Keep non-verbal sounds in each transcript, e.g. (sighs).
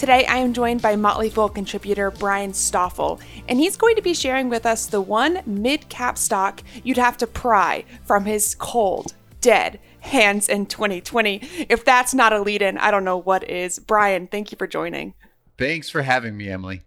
Today I am joined by Motley Fool contributor Brian Stoffel, and he's going to be sharing with us the one mid cap stock you'd have to pry from his cold, dead hands in 2020. If that's not a lead in, I don't know what is. Brian, thank you for joining. Thanks for having me, Emily.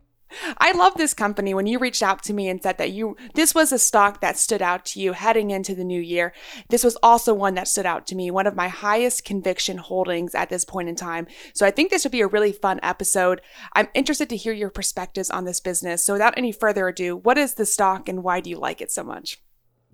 I love this company. When you reached out to me and said that you this was a stock that stood out to you heading into the new year, this was also one that stood out to me, one of my highest conviction holdings at this point in time. So I think this would be a really fun episode. I'm interested to hear your perspectives on this business. So without any further ado, what is the stock and why do you like it so much?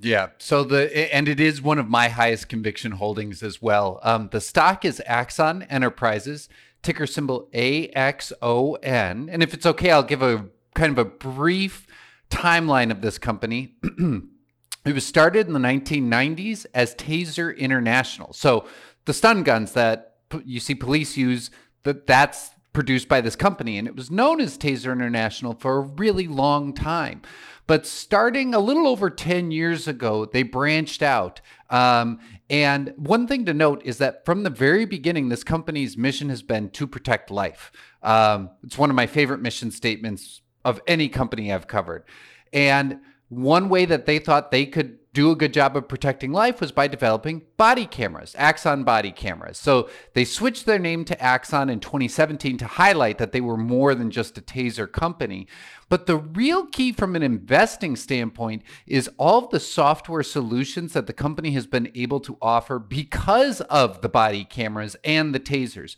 Yeah. So the and it is one of my highest conviction holdings as well. Um, the stock is Axon Enterprises ticker symbol AXON. And if it's okay, I'll give a kind of a brief timeline of this company. (clears throat) it was started in the 1990s as Taser International. So the stun guns that you see police use, that that's produced by this company and it was known as Taser International for a really long time. But starting a little over 10 years ago, they branched out. Um, and one thing to note is that from the very beginning, this company's mission has been to protect life. Um, it's one of my favorite mission statements of any company I've covered. And one way that they thought they could do a good job of protecting life was by developing body cameras, Axon body cameras. So they switched their name to Axon in 2017 to highlight that they were more than just a taser company. But the real key from an investing standpoint is all of the software solutions that the company has been able to offer because of the body cameras and the tasers.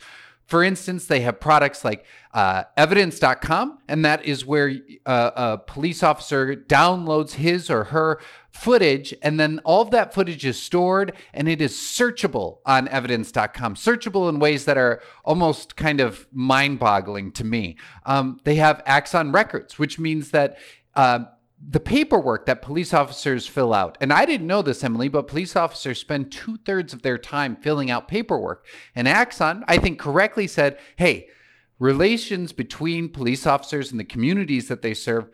For instance, they have products like uh, evidence.com, and that is where uh, a police officer downloads his or her footage, and then all of that footage is stored and it is searchable on evidence.com, searchable in ways that are almost kind of mind boggling to me. Um, they have Axon Records, which means that. Uh, the paperwork that police officers fill out, and I didn't know this, Emily, but police officers spend two thirds of their time filling out paperwork. And Axon, I think, correctly said, hey, relations between police officers and the communities that they serve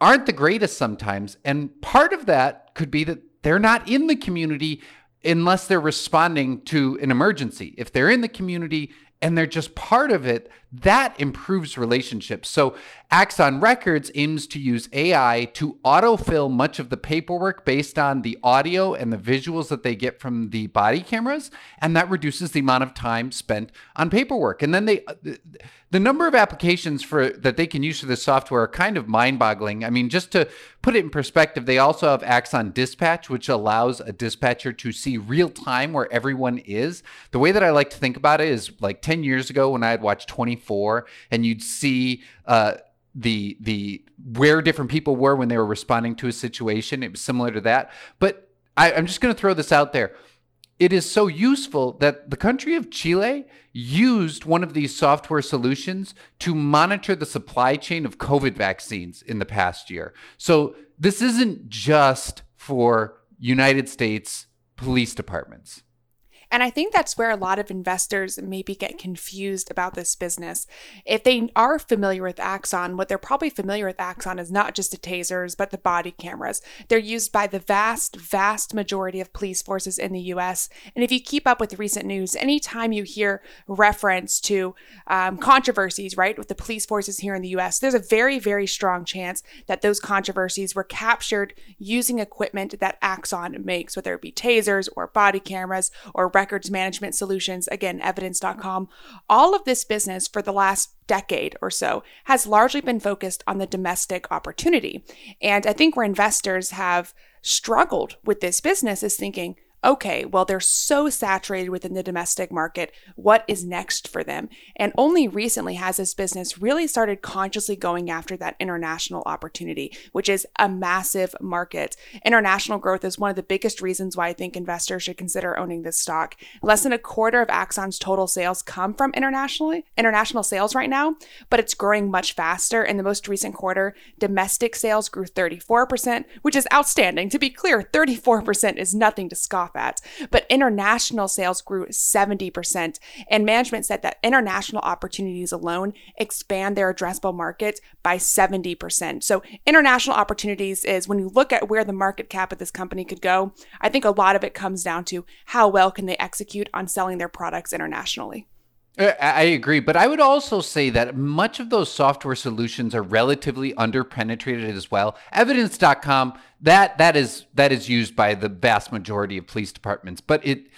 aren't the greatest sometimes. And part of that could be that they're not in the community unless they're responding to an emergency. If they're in the community and they're just part of it, that improves relationships. So Axon Records aims to use AI to autofill much of the paperwork based on the audio and the visuals that they get from the body cameras, and that reduces the amount of time spent on paperwork. And then they the number of applications for that they can use for this software are kind of mind-boggling. I mean, just to put it in perspective, they also have Axon Dispatch, which allows a dispatcher to see real time where everyone is. The way that I like to think about it is like 10 years ago when I had watched 24, and you'd see uh, the the where different people were when they were responding to a situation. It was similar to that. But I, I'm just going to throw this out there. It is so useful that the country of Chile used one of these software solutions to monitor the supply chain of COVID vaccines in the past year. So this isn't just for United States police departments. And I think that's where a lot of investors maybe get confused about this business. If they are familiar with Axon, what they're probably familiar with Axon is not just the tasers, but the body cameras. They're used by the vast, vast majority of police forces in the US. And if you keep up with recent news, anytime you hear reference to um, controversies, right, with the police forces here in the US, there's a very, very strong chance that those controversies were captured using equipment that Axon makes, whether it be tasers or body cameras or records management solutions, again, evidence.com, all of this business for the last decade or so has largely been focused on the domestic opportunity. And I think where investors have struggled with this business is thinking, okay, well, they're so saturated within the domestic market. What is next for them? And only recently has this business really started consciously going after that international opportunity, which is a massive market. International growth is one of the biggest reasons why I think investors should consider owning this stock. Less than a quarter of Axon's total sales come from internationally international sales right now, but it's growing much faster. In the most recent quarter, domestic sales grew 34%, which is outstanding. To be clear, 34% is nothing to scoff at. But international sales grew 70%. And management said that international opportunities alone expand their addressable market by 70%. So, international opportunities is when you look at where the market cap of this company could go, I think a lot of it comes down to how well can they execute on selling their products internationally. Uh, I agree, but I would also say that much of those software solutions are relatively underpenetrated as well. Evidence.com that that is that is used by the vast majority of police departments, but it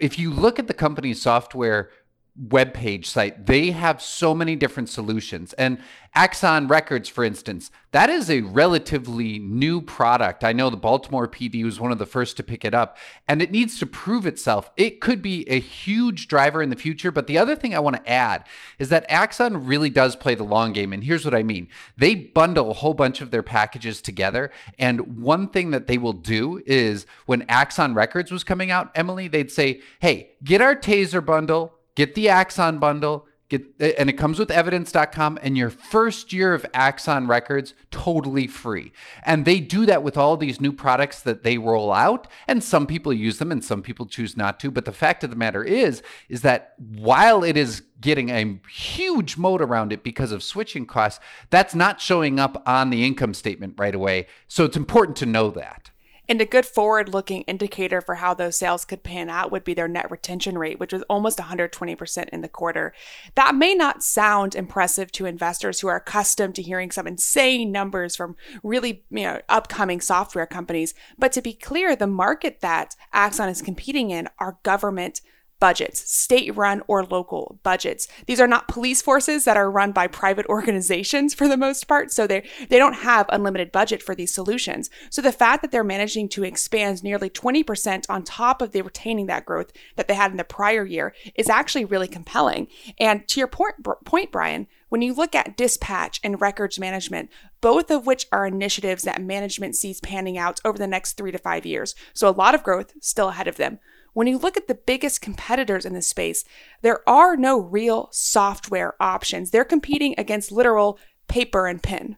if you look at the company's software web page site. They have so many different solutions. And Axon Records, for instance, that is a relatively new product. I know the Baltimore PD was one of the first to pick it up, and it needs to prove itself. It could be a huge driver in the future. But the other thing I want to add is that Axon really does play the long game. And here's what I mean they bundle a whole bunch of their packages together. And one thing that they will do is when Axon Records was coming out, Emily, they'd say, hey, get our Taser bundle Get the Axon bundle. Get and it comes with evidence.com and your first year of Axon records totally free. And they do that with all these new products that they roll out and some people use them and some people choose not to, but the fact of the matter is is that while it is getting a huge moat around it because of switching costs, that's not showing up on the income statement right away. So it's important to know that. And a good forward looking indicator for how those sales could pan out would be their net retention rate, which was almost 120% in the quarter. That may not sound impressive to investors who are accustomed to hearing some insane numbers from really you know, upcoming software companies. But to be clear, the market that Axon is competing in are government budgets, state run or local budgets. These are not police forces that are run by private (laughs) organizations for the most part, so they they don't have unlimited budget for these solutions. So the fact that they're managing to expand nearly 20% on top of the retaining that growth that they had in the prior year is actually really compelling. And to your point point Brian, when you look at dispatch and records management, both of which are initiatives that management sees panning out over the next 3 to 5 years. So a lot of growth still ahead of them. When you look at the biggest competitors in this space, there are no real software options. They're competing against literal paper and pen.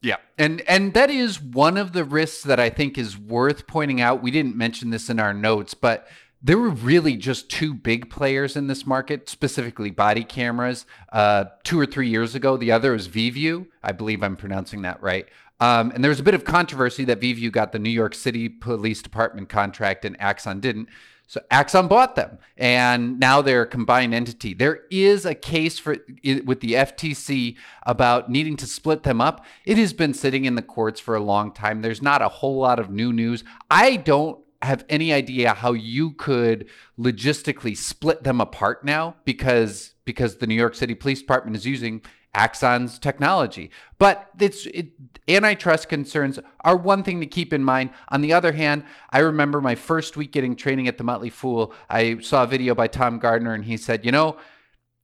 Yeah. And and that is one of the risks that I think is worth pointing out. We didn't mention this in our notes, but there were really just two big players in this market, specifically body cameras. Uh, two or three years ago, the other is VIEVU. I believe I'm pronouncing that right. Um, and there was a bit of controversy that VIEVU got the New York City Police Department contract and Axon didn't. So Axon bought them, and now they're a combined entity. There is a case for with the FTC about needing to split them up. It has been sitting in the courts for a long time. There's not a whole lot of new news. I don't have any idea how you could logistically split them apart now because because the New York City Police Department is using Axon's technology. But it's it, antitrust concerns are one thing to keep in mind. On the other hand, I remember my first week getting training at the Motley Fool. I saw a video by Tom Gardner, and he said, "You know."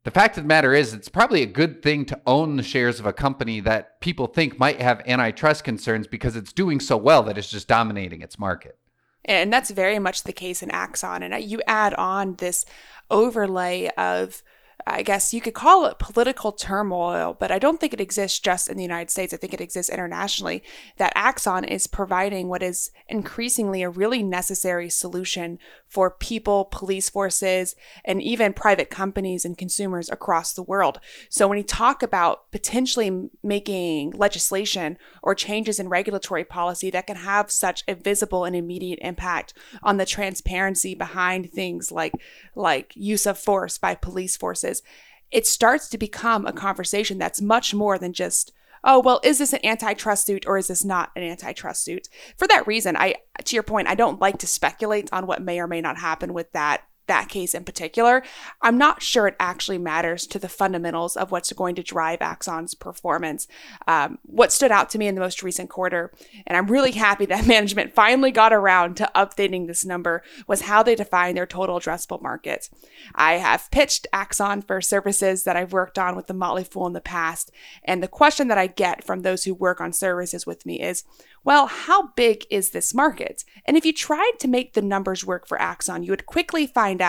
The fact of the matter is, it's probably a good thing to own the shares of a company that people think might have antitrust concerns because it's doing so well that it's just dominating its market. And that's very much the case in Axon. And you add on this overlay of I guess you could call it political turmoil, but I don't think it exists just in the United States. I think it exists internationally. That Axon is providing what is increasingly a really necessary solution for people, police forces, and even private companies and consumers across the world. So when you talk about potentially making legislation or changes in regulatory policy that can have such a visible and immediate impact on the transparency behind things like like use of force by police forces, it starts to become a conversation that's much more than just oh, well, is this an antitrust suit or is this not an antitrust suit? For that reason, I, to your point, I don't like to speculate on what may or may not happen with that that case in particular, I'm not sure it actually matters to the fundamentals of what's going to drive Axon's performance. Um, what stood out to me in the most recent quarter, and I'm really happy that (laughs) management finally got around to updating this number, was how they define their total addressable market. I have pitched Axon for services that I've worked on with the Motley Fool in the past, and the question that I get from those who work on services with me is, well, how big is this market? And if you tried to make the numbers work for Axon, you would quickly find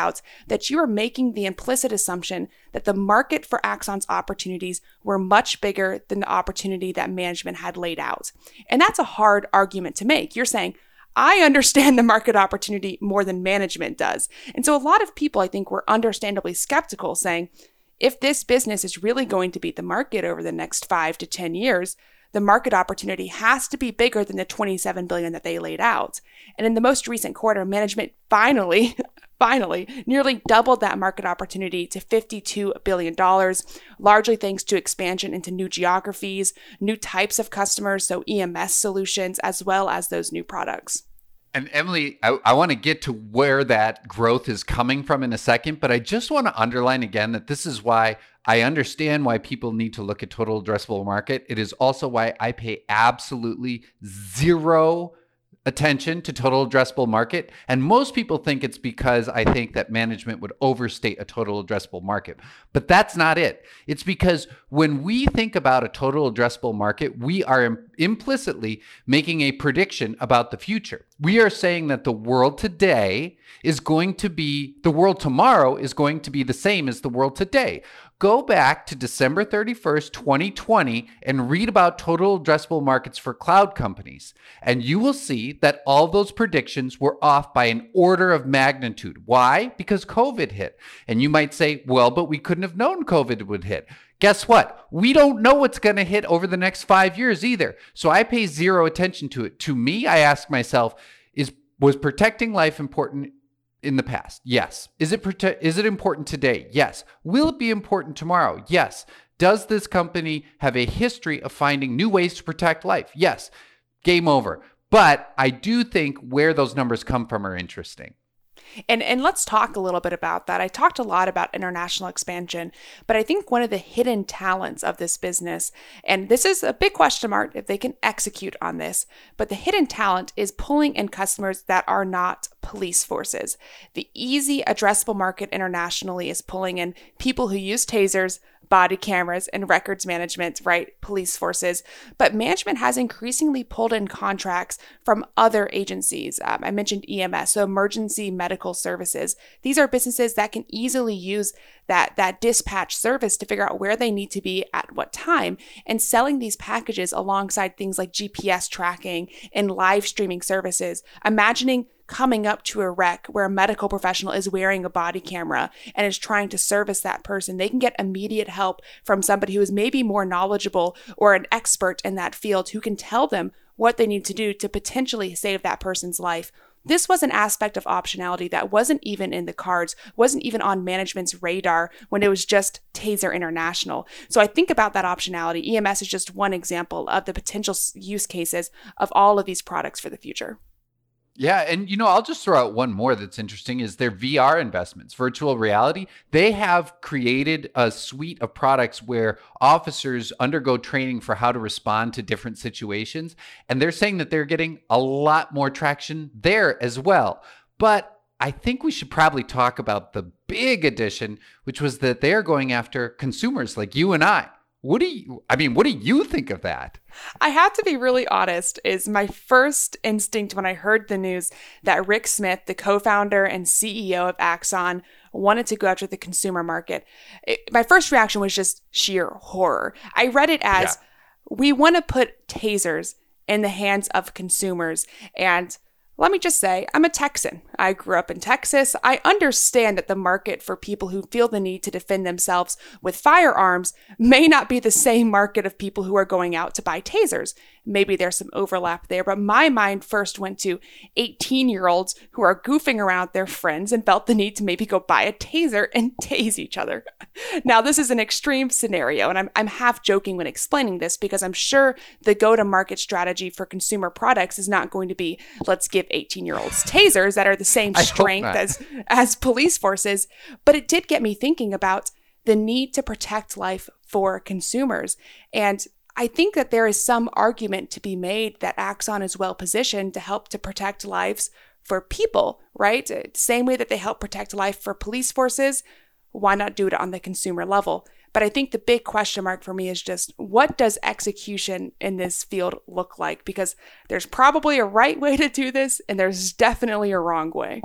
that you are making the implicit assumption that the market for Axon's opportunities were much bigger than the opportunity that management had laid out. And that's a hard argument to make. You're saying, I understand the market opportunity more than management does. And so a lot of people, I think, were understandably skeptical, saying, if this business is really going to beat the market over the next five to 10 years, the market opportunity has to be bigger than the 27 billion that they laid out. And in the most recent quarter, management finally, (laughs) finally nearly doubled that market opportunity to $52 billion, largely thanks to expansion into new geographies, new types of customers, so EMS solutions, as well as those new products. And Emily, I, I want to get to where that growth is coming from in a second, but I just want to underline again that this is why I understand why people need to look at total addressable market. It is also why I pay absolutely zero attention to total addressable market. And most people think it's because I think that management would overstate a total addressable market. But that's not it. It's because when we think about a total addressable market, we are Im- implicitly making a prediction about the future. We are saying that the world today is going to be, the world tomorrow is going to be the same as the world today. Go back to December 31st, 2020, and read about total addressable markets for cloud companies. And you will see that all those predictions were off by an order of magnitude. Why? Because COVID hit. And you might say, well, but we couldn't have known COVID would hit. Guess what? We don't know what's going to hit over the next five years either. So I pay zero attention to it. To me, I ask myself, is was protecting life important in the past? Yes. Is it prote- is it important today? Yes. Will it be important tomorrow? Yes. Does this company have a history of finding new ways to protect life? Yes. Game over. But I do think where those numbers come from are interesting. And and let's talk a little bit about that. I talked a lot about international expansion, but I think one of the hidden talents of this business, and this is a big question mark if they can execute on this, but the hidden talent is pulling in customers that are not police forces. The easy addressable market internationally is pulling in people who use tasers, body cameras and records management, right? Police forces. But management has increasingly pulled in contracts from other agencies. Um, I mentioned EMS, so emergency medical services. These are businesses that can easily use that, that dispatch service to figure out where they need to be at what time and selling these packages alongside things like GPS tracking and live streaming services. Imagining coming up to a wreck where a medical professional is wearing a body camera and is trying to service that person, they can get immediate help from somebody who is maybe more knowledgeable or an expert in that field who can tell them what they need to do to potentially save that person's life. This was an aspect of optionality that wasn't even in the cards, wasn't even on management's radar when it was just Taser International. So I think about that optionality. EMS is just one example of the potential use cases of all of these products for the future. Yeah, and you know, I'll just throw out one more that's interesting is their VR investments, virtual reality. They have created a suite of products where officers undergo training for how to respond to different situations, and they're saying that they're getting a lot more traction there as well. But I think we should probably talk about the big addition, which was that they are going after consumers like you and I. What do you I mean, what do you think of that? I have to be really honest, is my first instinct when I heard the news that Rick Smith, the co-founder and CEO of Axon, wanted to go after the consumer market. It, my first reaction was just sheer horror. I read it as yeah. we want to put tasers in the hands of consumers and let me just say, I'm a Texan. I grew up in Texas. I understand that the market for people who feel the need to defend themselves with firearms may not be the same market of people who are going out to buy tasers. Maybe there's some overlap there, but my mind first went to 18 year olds who are goofing around their friends and felt the need to maybe go buy a taser and (laughs) tase each other. now, this is an extreme scenario, and I'm, I'm half joking when explaining this because I'm sure the go to market strategy for consumer products is not going to be let's give give 18 year olds tasers that are the same strength as as police forces. But it did get me thinking about the need to protect life for consumers. And I think that there is some argument to be made that Axon is well positioned to help to protect lives for people, right? Uh, Same way that they help protect life for police forces, why not do it on the consumer level? But I think the big question mark for me is just what does execution in this field look like? Because there's probably a right way to do this, and there's definitely a wrong way.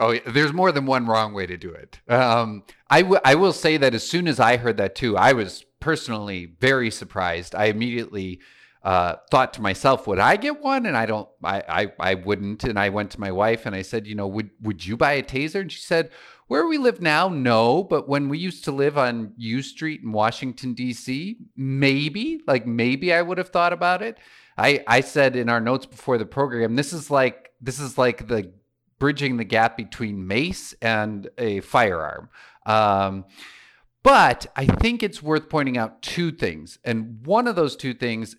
Oh, there's more than one wrong way to do it. Um, I, w- I will say that as soon as I heard that too, I was personally very surprised. I immediately uh, thought to myself, would I get one? And I don't, I, I, I wouldn't. And I went to my wife and I said, you know, would, would you buy a taser? And she said, where we live now, no. But when we used to live on U Street in Washington, D.C., maybe, like maybe I would have thought about it. I, I said in our notes before the program, this is like, this is like the bridging the gap between mace and a firearm. Um, but I think it's worth pointing out two things. And one of those two things,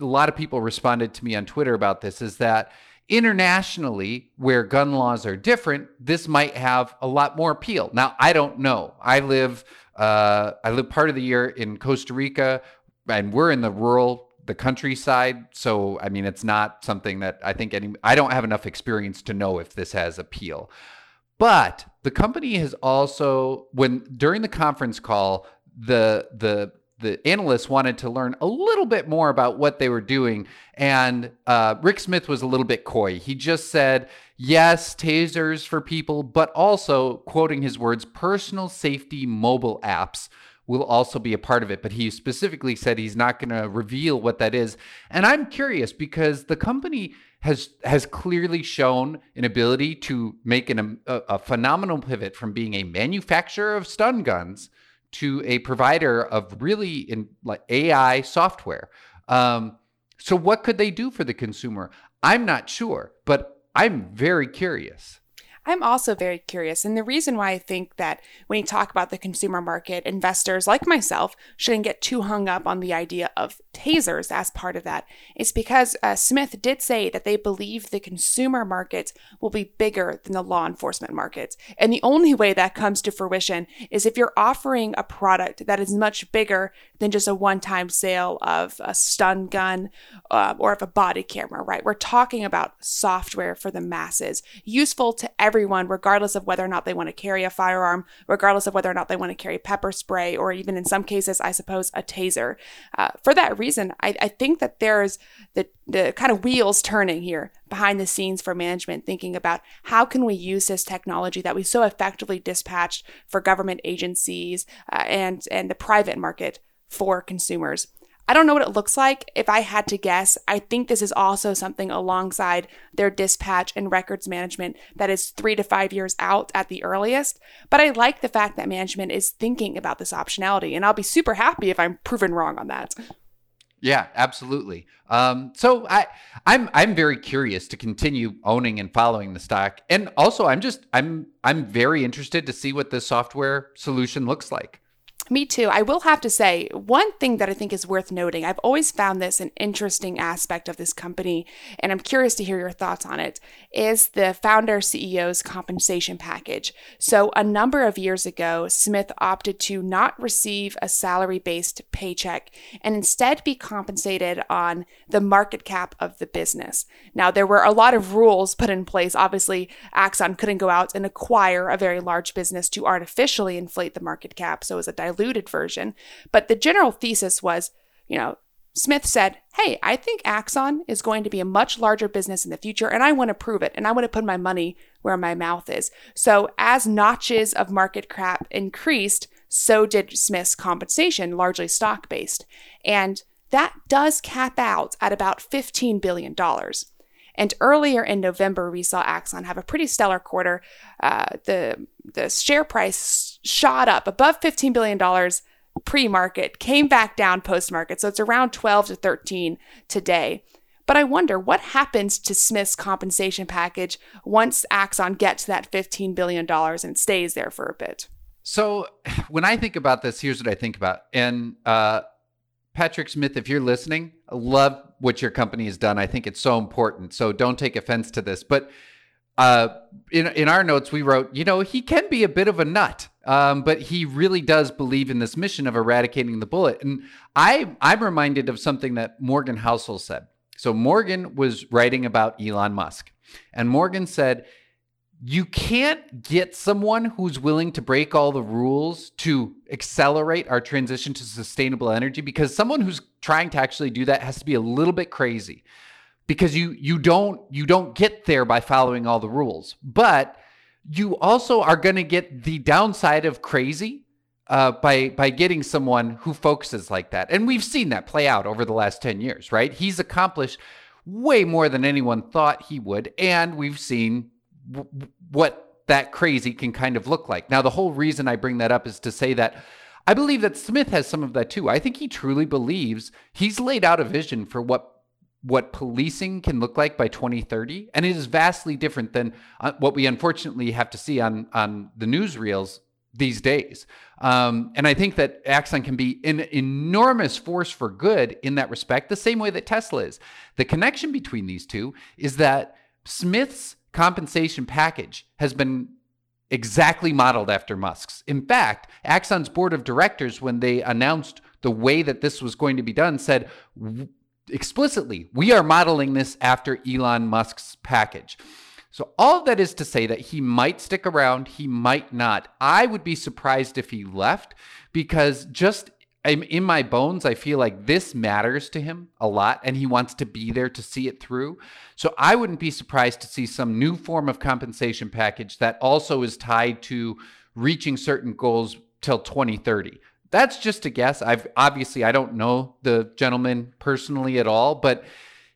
a lot of people responded to me on Twitter about this, is that internationally, where gun laws are different, this might have a lot more appeal. Now, I don't know. I live, uh, I live part of the year in Costa Rica, and we're in the rural, the countryside. So, I mean, it's not something that I think any. I don't have enough experience to know if this has appeal. But the company has also, when during the conference call, the the the analysts wanted to learn a little bit more about what they were doing, and uh, Rick Smith was a little bit coy. He just said, "Yes, tasers for people, but also quoting his words, personal safety mobile apps." Will also be a part of it, but he specifically said he's not going to reveal what that is. And I'm curious because the company has has clearly shown an ability to make an, a, a phenomenal pivot from being a manufacturer of stun guns to a provider of really in like AI software. Um, so what could they do for the consumer? I'm not sure, but I'm very curious. I'm also very curious. And the reason why I think that when you talk about the consumer market, investors like myself shouldn't get too hung up on the idea of tasers as part of that is because uh, Smith did say that they believe the consumer market will be bigger than the law enforcement market. And the only way that comes to fruition is if you're offering a product that is much bigger than just a one time sale of a stun gun uh, or of a body camera, right? We're talking about software for the masses, useful to everyone, regardless of whether or not they want to carry a firearm, regardless of whether or not they want to carry pepper spray, or even in some cases, I suppose, a taser. Uh, for that reason, I, I think that there's the, the kind of wheels turning here behind the scenes for management, thinking about how can we use this technology that we so effectively dispatched for government agencies uh, and and the private market for consumers. I don't know what it looks like. If I had to guess, I think this is also something alongside their dispatch and records management that is three to five years out at the earliest. But I like the fact that management is thinking about this optionality, and I'll be super happy if I'm proven wrong on that. Yeah, absolutely. Um, so I, I'm I'm very curious to continue owning and following the stock, and also I'm just I'm I'm very interested to see what the software solution looks like. Me too. I will have to say, one thing that I think is worth noting, I've always found this an interesting aspect of this company, and I'm curious to hear your thoughts on it, is the founder CEO's compensation package. So, a number of years ago, Smith opted to not receive a salary based paycheck and instead be compensated on the market cap of the business. Now, there were a lot of rules put in place. Obviously, Axon couldn't go out and acquire a very large business to artificially inflate the market cap, so it was a diluted version. But the general thesis was, you know, Smith said, Hey, I think Axon is going to be a much larger business in the future, and I want to prove it, and I want to put my money where my mouth is. So, as notches of market cap increased, so did Smith's compensation, largely stock based. And that does cap out at about $15 billion. And earlier in November, we saw Axon have a pretty stellar quarter. Uh, the the share price shot up above $15 billion pre-market, came back down post-market. So it's around 12 to 13 today. But I wonder what happens to Smith's compensation package once Axon gets that $15 billion and stays there for a bit. So (sighs) when I think about this, here's what I think about. And uh, Patrick Smith, if you're listening, I love what your company has done. I think it's so important. So don't take offense to this. But uh, in in our notes, we wrote, you know, he can be a bit of a nut, um, but he really does believe in this mission of eradicating the bullet. And I I'm reminded of something that Morgan Housel said. So Morgan was writing about Elon Musk, and Morgan said. You can't get someone who's willing to break all the rules to accelerate our transition to sustainable energy because someone who's trying to actually do that has to be a little bit crazy because you you don't you don't get there by following all the rules. But you also are going to get the downside of crazy uh, by by getting someone who focuses like that. And we've seen that play out over the last 10 years right? He's accomplished way more than anyone thought he would and we've seen w- what that crazy can kind of look like. Now the whole reason i bring that up is to say that I believe that Smith has some of that too. I think he truly believes he's laid out a vision for what what policing can look like by 2030 and it is vastly different than uh, what we unfortunately have to see on on the newsreels these days. Um, and i think that axon can be an enormous force for good in that respect the same way that tesla is. The connection between these two is that smith's compensation package has been exactly modeled after musk's. In fact axon's board of directors when they announced the way that this was going to be done said explicitly, we are modeling this after Elon Musk's package. So, all that is to say that he might stick around, he might not. I would be surprised if he left because just in my bones, I feel like this matters to him a lot and he wants to be there to see it through. So, I wouldn't be surprised to see some new form of compensation package that also is tied to reaching certain goals till 2030 that's just a guess. I've obviously I don't know the gentleman personally at all, but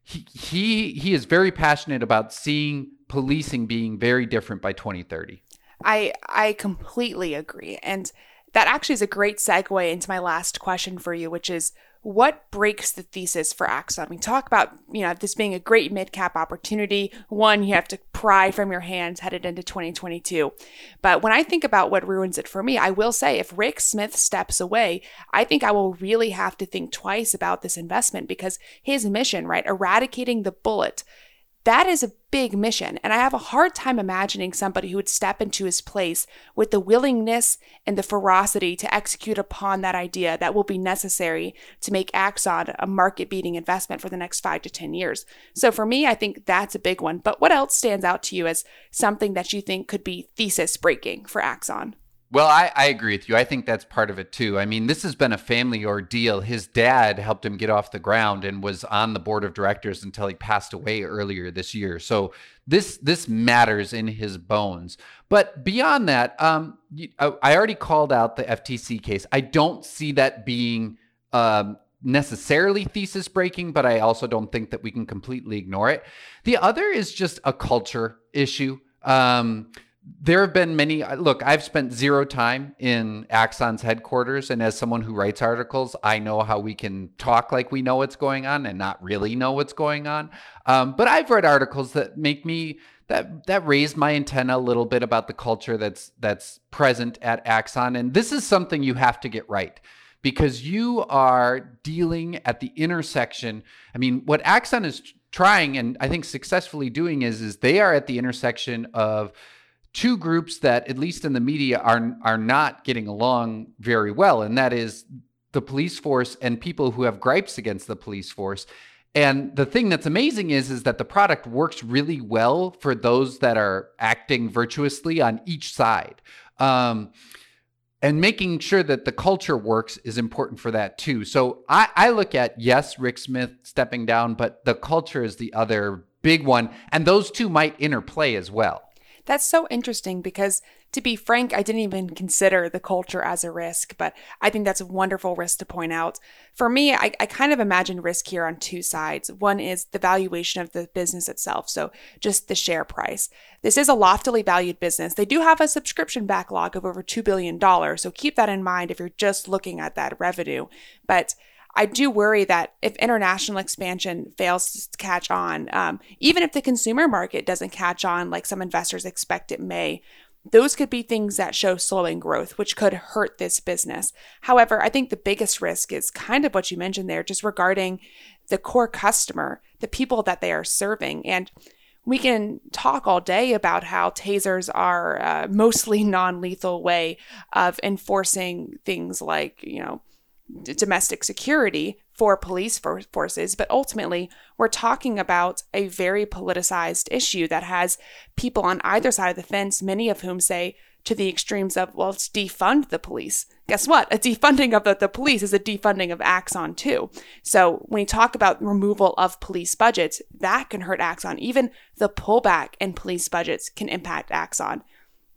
he he he is very passionate about seeing policing being very different by 2030. I I completely agree. And that actually is a great segue into my last question for you, which is what breaks the thesis for Axon? We talk about, you know, this being a great mid-cap opportunity. One, you have to pry from your hands headed into 2022. But when I think about what ruins it for me, I will say if Rick Smith steps away, I think I will really have to think twice about this investment because his mission, right, eradicating the bullet, that is a big mission. And I have a hard time imagining somebody who would step into his place with the willingness and the ferocity to execute upon that idea that will be necessary to make Axon a market beating investment for the next five to 10 years. So for me, I think that's a big one. But what else stands out to you as something that you think could be thesis breaking for Axon? Well, I, I agree with you. I think that's part of it too. I mean, this has been a family ordeal. His dad helped him get off the ground and was on the board of directors until he passed away earlier this year. So this this matters in his bones. But beyond that, um, I already called out the FTC case. I don't see that being um, necessarily thesis breaking, but I also don't think that we can completely ignore it. The other is just a culture issue. Um, there have been many uh, look i've spent zero time in axon's headquarters and as someone who writes articles i know how we can talk like we know what's going on and not really know what's going on. Um, but i've read articles that make me that that raised my antenna a little bit about the culture that's that's present at axon. And this is something you have to get right because you are dealing at the intersection. I mean what axon is trying and i think successfully doing is is they are at the intersection of two groups that, at least in the media, are are not getting along very well, and that is the police force and people who have gripes against the police force. And the thing that's amazing is is that the product works really well for those that are acting virtuously on each side. Um, and making sure that the culture works is important for that too. So I, I look at yes, Rick Smith stepping down, but the culture is the other big one, and those two might interplay as well. That's so interesting because, to be frank, I didn't even consider the culture as a risk, but I think that's a wonderful risk to point out. For me, I, I kind of imagine risk here on two sides. One is the valuation of the business itself, so just the share price. This is a loftily valued business. They do have a subscription backlog of over $2 billion, so keep that in mind if you're just looking at that revenue. But I do worry that if international expansion fails to catch on, um, even if the consumer market doesn't catch on like some investors expect it may, those could be things that show slowing growth, which could hurt this business. However, I think the biggest risk is kind of what you mentioned there, just regarding the core customer, the people that they are serving. And we can talk all day about how tasers are a mostly non-lethal way of enforcing things like, you know, domestic security for police for- forces, but ultimately, we're talking about a very politicized issue that has people on either side of the fence, many of whom say to the extremes of, well, let's defund the police. Guess what? A defunding of the, the police is a defunding of Axon too. So when you talk about removal of police budgets, that can hurt Axon. Even the pullback in police budgets can impact Axon.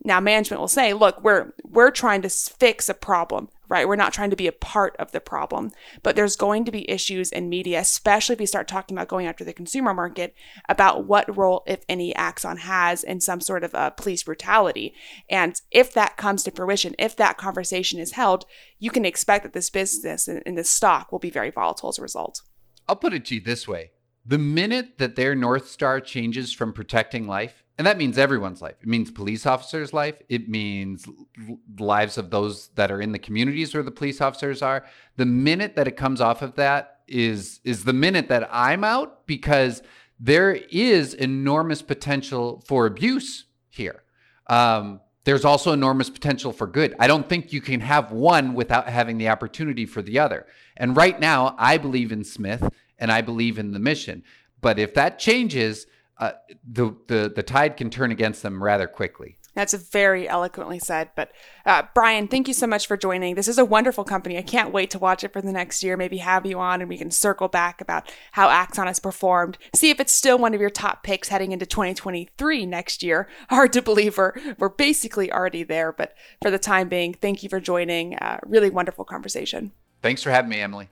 Now management will say, look, we're we're trying to fix a problem, right? We're not trying to be a part of the problem. But there's going to be issues in media, especially if you start talking about going after the consumer market, about what role, if any, Axon has in some sort of uh, police brutality. And if that comes to fruition, if that conversation is held, you can expect that this business and, and this stock will be very volatile as a result. I'll put it to you this way. The minute that their North Star changes from protecting life and that means everyone's life. It means police officers' life. It means lives of those that are in the communities where the police officers are. The minute that it comes off of that is is the minute that I'm out because there is enormous potential for abuse here. Um, there's also enormous potential for good. I don't think you can have one without having the opportunity for the other. And right now, I believe in Smith and I believe in the mission. But if that changes, uh, the, the the tide can turn against them rather quickly. That's very eloquently said. But uh, Brian, thank you so much for joining. This is a wonderful company. I can't wait to watch it for the next year. Maybe have you on and we can circle back about how Axon has performed. See if it's still one of your top picks heading into 2023 next year. (laughs) Hard to believe we're, we're basically already there. But for the time being, thank you for joining. Uh, really wonderful conversation. Thanks for having me, Emily.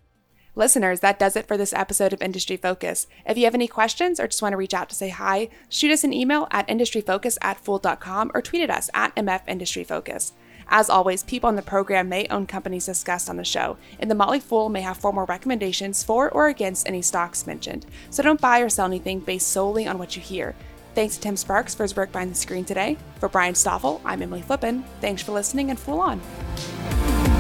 Listeners, that does it for this episode of Industry Focus. If you have any questions or just want to reach out to say hi, shoot us an email at industryfocus at fool.com or tweet at us at MF Industry Focus. As always, people on the program may own companies discussed on the show, and the Motley Fool may have formal recommendations for or against any stocks mentioned. So don't buy or sell anything based solely on what you hear. Thanks to Tim Sparks for his work behind the screen today. For Brian Stoffel, I'm Emily Flippen. Thanks for listening and Fool On.